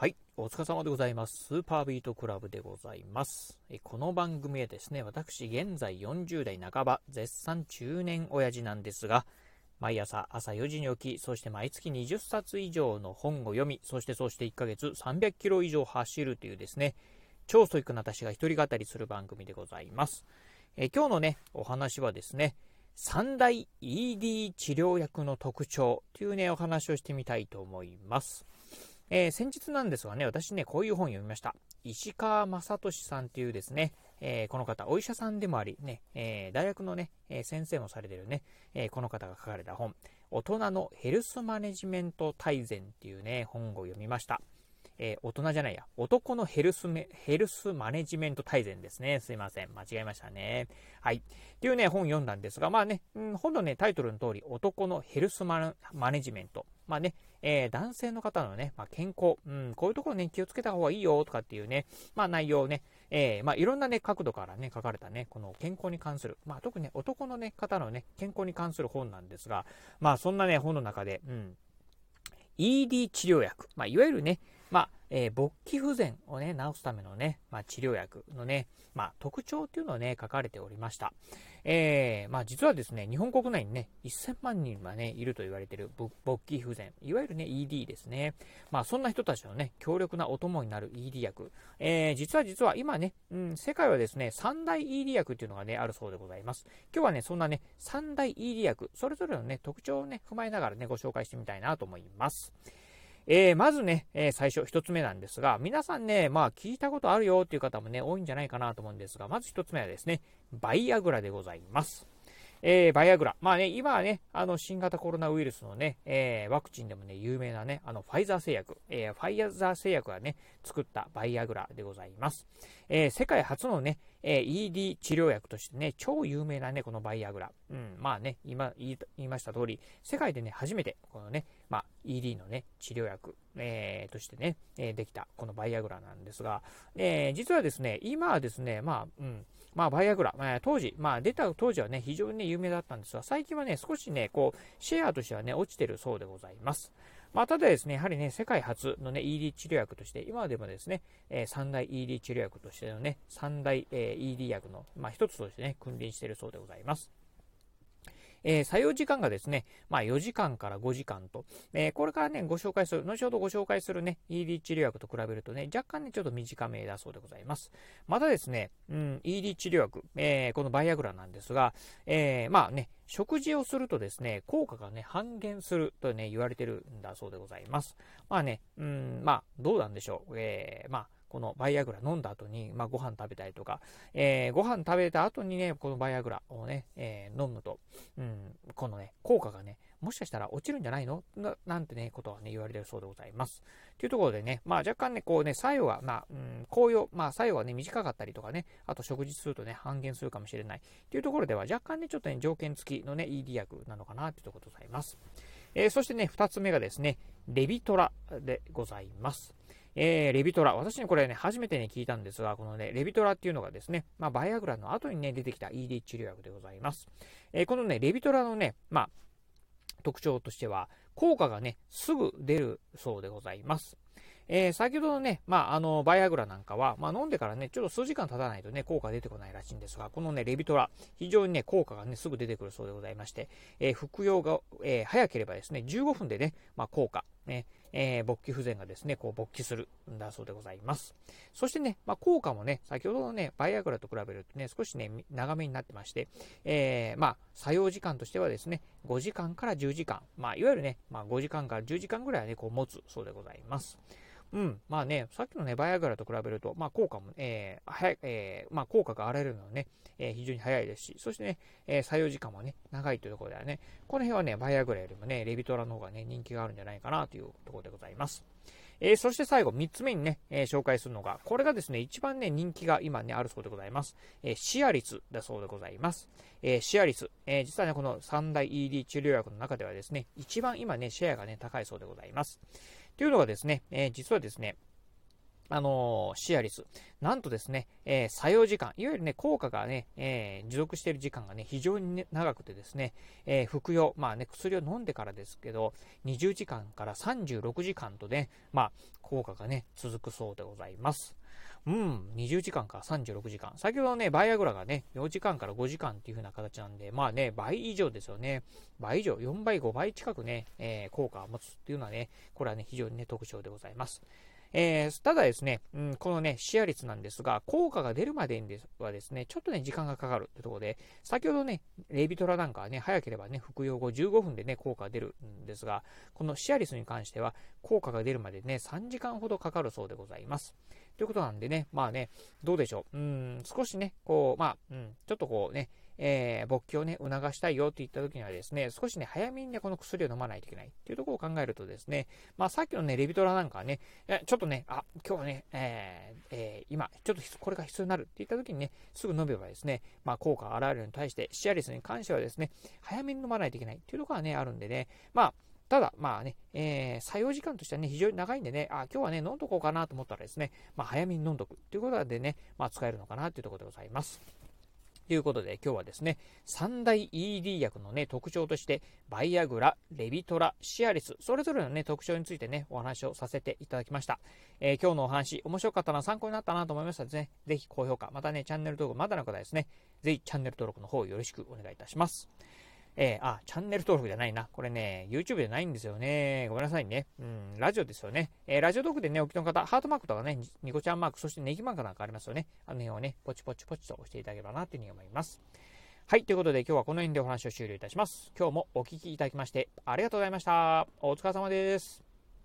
はい、お疲れ様でございます。スーパービートクラブでございます。この番組はですね、私、現在40代半ば、絶賛中年親父なんですが、毎朝朝4時に起き、そして毎月20冊以上の本を読み、そしてそして1ヶ月300キロ以上走るというですね、超ストイックな私が一人語りする番組でございます。え今日のね、お話はですね、三大 ED 治療薬の特徴というね、お話をしてみたいと思います。えー、先日なんですがね、私ね、こういう本読みました。石川正俊さんっていうですね、えー、この方、お医者さんでもあり、ね、えー、大学のね、え先生もされてるね、えこの方が書かれた本、大人のヘルスマネジメント大全っていうね、本を読みました。え大人じゃないや、男のヘルスメ、ヘルスマネジメント大全ですね。すいません。間違えましたね。はい。っていうね、本読んだんですが、まあね、うん、本のね、タイトルの通り、男のヘルスマネジメント。まあね、えー、男性の方のね、まあ、健康、うん、こういうところね、気をつけた方がいいよとかっていうね、まあ内容をね、えー、まあいろんなね、角度からね、書かれたね、この健康に関する、まあ特にね、男のね、方のね、健康に関する本なんですが、まあそんなね、本の中で、うん、ED 治療薬、まあいわゆるね、まあ、えー、勃起不全をね、治すためのね、まあ、治療薬のね、まあ、特徴っていうのをね、書かれておりました。えー、まあ、実はですね、日本国内にね、1000万人はね、いると言われている勃起不全、いわゆるね、ED ですね。まあ、そんな人たちのね、強力なお供になる ED 薬。えー、実は実は今ね、うん、世界はですね、三大 ED 薬っていうのがね、あるそうでございます。今日はね、そんなね、三大 ED 薬、それぞれのね、特徴をね、踏まえながらね、ご紹介してみたいなと思います。えー、まずね、えー、最初1つ目なんですが、皆さんね、まあ聞いたことあるよっていう方もね、多いんじゃないかなと思うんですが、まず1つ目はですね、バイアグラでございます。えー、バイアグラ。まあね、今はね、あの、新型コロナウイルスのね、えー、ワクチンでもね、有名なね、あの、ファイザー製薬、えー、ファイザー製薬がね、作ったバイアグラでございます。えー、世界初のね、えー、ED 治療薬としてね、超有名なね、このバイアグラ。うん、まあね、今言いました通り、世界でね、初めて、このね、まあ、ED のね、治療薬、えー、としてね、えー、できた、このバイアグラなんですが、えー、実はですね、今はですね、まあ、うん、まあ、バイアグラ、まあ、当時、まあ、出た当時はね、非常にね、有名だったんですが、最近はね、少しね、こう、シェアとしてはね、落ちてるそうでございます。まあ、ただですね、やはりね、世界初のね、ED 治療薬として、今でもですね、えー、三大 ED 治療薬としてのね、三大、えー、ED 薬の、まあ、一つとしてね、君臨しているそうでございます。えー、作用時間がですね、まあ、4時間から5時間と、えー、これからね、ご紹介する、後ほどご紹介するね、ED 治療薬と比べるとね、若干ね、ちょっと短めだそうでございます。またですね、うん、ED 治療薬、えー、このバイアグラなんですが、えまあね、食事をするとですね、効果がね、半減するとね、言われてるんだそうでございます。まあね、うん、まあ、どうなんでしょう。えまあ、このバイアグラ飲んだ後に、まあ、ご飯食べたりとか、えー、ご飯食べた後にね、このバイアグラをね、えー、飲むと、うん、このね、効果がね、もしかしたら落ちるんじゃないの？なんてね、ことはね、言われてるそうでございます。というところでね、まあ若干ね、こうね、作用は、まあ、うん、紅葉、まあ作用はね、短かったりとかね、あと食事するとね、半減するかもしれない。というところでは、若干ね、ちょっとね、条件付きのね、ED 薬なのかなというところでございます。えー、そしてね、二つ目がですね、レビトラでございます。えー、レビトラ。私ね、これね、初めてね、聞いたんですが、このね、レビトラっていうのがですね、まあ、バイアグラの後にね、出てきた ED 治療薬でございます。えー、このね、レビトラのね、まあ、特徴としては、効果がね、すぐ出るそうでございます。えー、先ほどのね、まあ、あの、バイアグラなんかは、まあ、飲んでからね、ちょっと数時間経たないとね、効果出てこないらしいんですが、このね、レビトラ、非常にね、効果がね、すぐ出てくるそうでございまして、えー、服用が、えー、早ければですね、15分でね、まあ、効果、ね、えー、勃起不全がですね、こう勃起するんだそうでございます。そしてね、まあ、効果もね、先ほどのね、バイアグラと比べるとね、少しね、長めになってまして、えー、まあ、作用時間としてはですね、5時間から10時間、まあ、いわゆるね、まあ、5時間から10時間ぐらいはね、こう持つそうでございます。うん。まあね、さっきのね、バイアグラと比べると、まあ効果も、えー、早い、えー、まあ効果が現れるのはね、えー、非常に早いですし、そしてね、えー、作用時間もね、長いというところではね、この辺はね、バイアグラよりもね、レビトラの方がね、人気があるんじゃないかなというところでございます。えー、そして最後、3つ目にね、えー、紹介するのが、これがですね、一番ね、人気が今ね、あるそうでございます。えー、シアリスだそうでございます。えー、シアリス、えー、実はね、この三大 ED 治療薬の中ではですね、一番今ね、シェアがね、高いそうでございます。というのがですね、えー、実はですね、あのー、シアリス。なんとですね、えー、作用時間、いわゆるね、効果がね、えー、持続している時間がね、非常に、ね、長くてですね、え服用、まあね、薬を飲んでからですけど、20時間から36時間とね、まあ、効果がね、続くそうでございます。うん、20時間か36時間。先ほどね、バイアグラがね、4時間から5時間っていう風な形なんで、まあね、倍以上ですよね。倍以上、4倍、5倍近くね、えー、効果を持つっていうのはね、これはね、非常にね、特徴でございます。えー、ただですね、うん、このね、視野率なんですが、効果が出るまでにはですね、ちょっとね、時間がかかるってところで、先ほどね、レビトラなんかはね、早ければね、服用後15分でね、効果が出るんですが、このシアリスに関しては、効果が出るまでね、3時間ほどかかるそうでございます。ということなんでね、まあね、どうでしょう。うん、少しね、こう、まあ、うん、ちょっとこうね、えー、勃起をね、促したいよって言った時にはですね、少しね、早めにね、この薬を飲まないといけないっていうところを考えるとですね、まあさっきのね、レビトラなんかはね、ちょっとね、あ、今日はね、えー、えー、今、ちょっとこれが必要になるって言った時にね、すぐ飲めばですね、まあ効果が現れるのに対して、シアリスに関してはですね、早めに飲まないといけないっていうところがね、あるんでね、まあ、ただ、まあね、えー、作用時間としてはね、非常に長いんでね、あ、今日はね、飲んどこうかなと思ったらですね、まあ、早めに飲んどくということでね、まあ、使えるのかなというところでございます。ということで今日はですね、三大 ED 薬のね、特徴として、バイアグラ、レビトラ、シアリス、それぞれのね、特徴についてね、お話をさせていただきました。えー、今日のお話、面白かったな、参考になったなと思いましたらですね、ぜひ高評価、またね、チャンネル登録まだの方ですね、ぜひチャンネル登録の方よろしくお願いいたします。えー、あ、チャンネル登録じゃないな。これね、YouTube じゃないんですよね。ごめんなさいね。うん、ラジオですよね。えー、ラジオトークでね、お聞きの方、ハートマークとかね、ニコちゃんマーク、そしてネギマークなんかありますよね。あの辺をね、ポチポチポチと押していただければな、というふうに思います。はい、ということで今日はこの辺でお話を終了いたします。今日もお聴きいただきましてありがとうございました。お疲れ様です。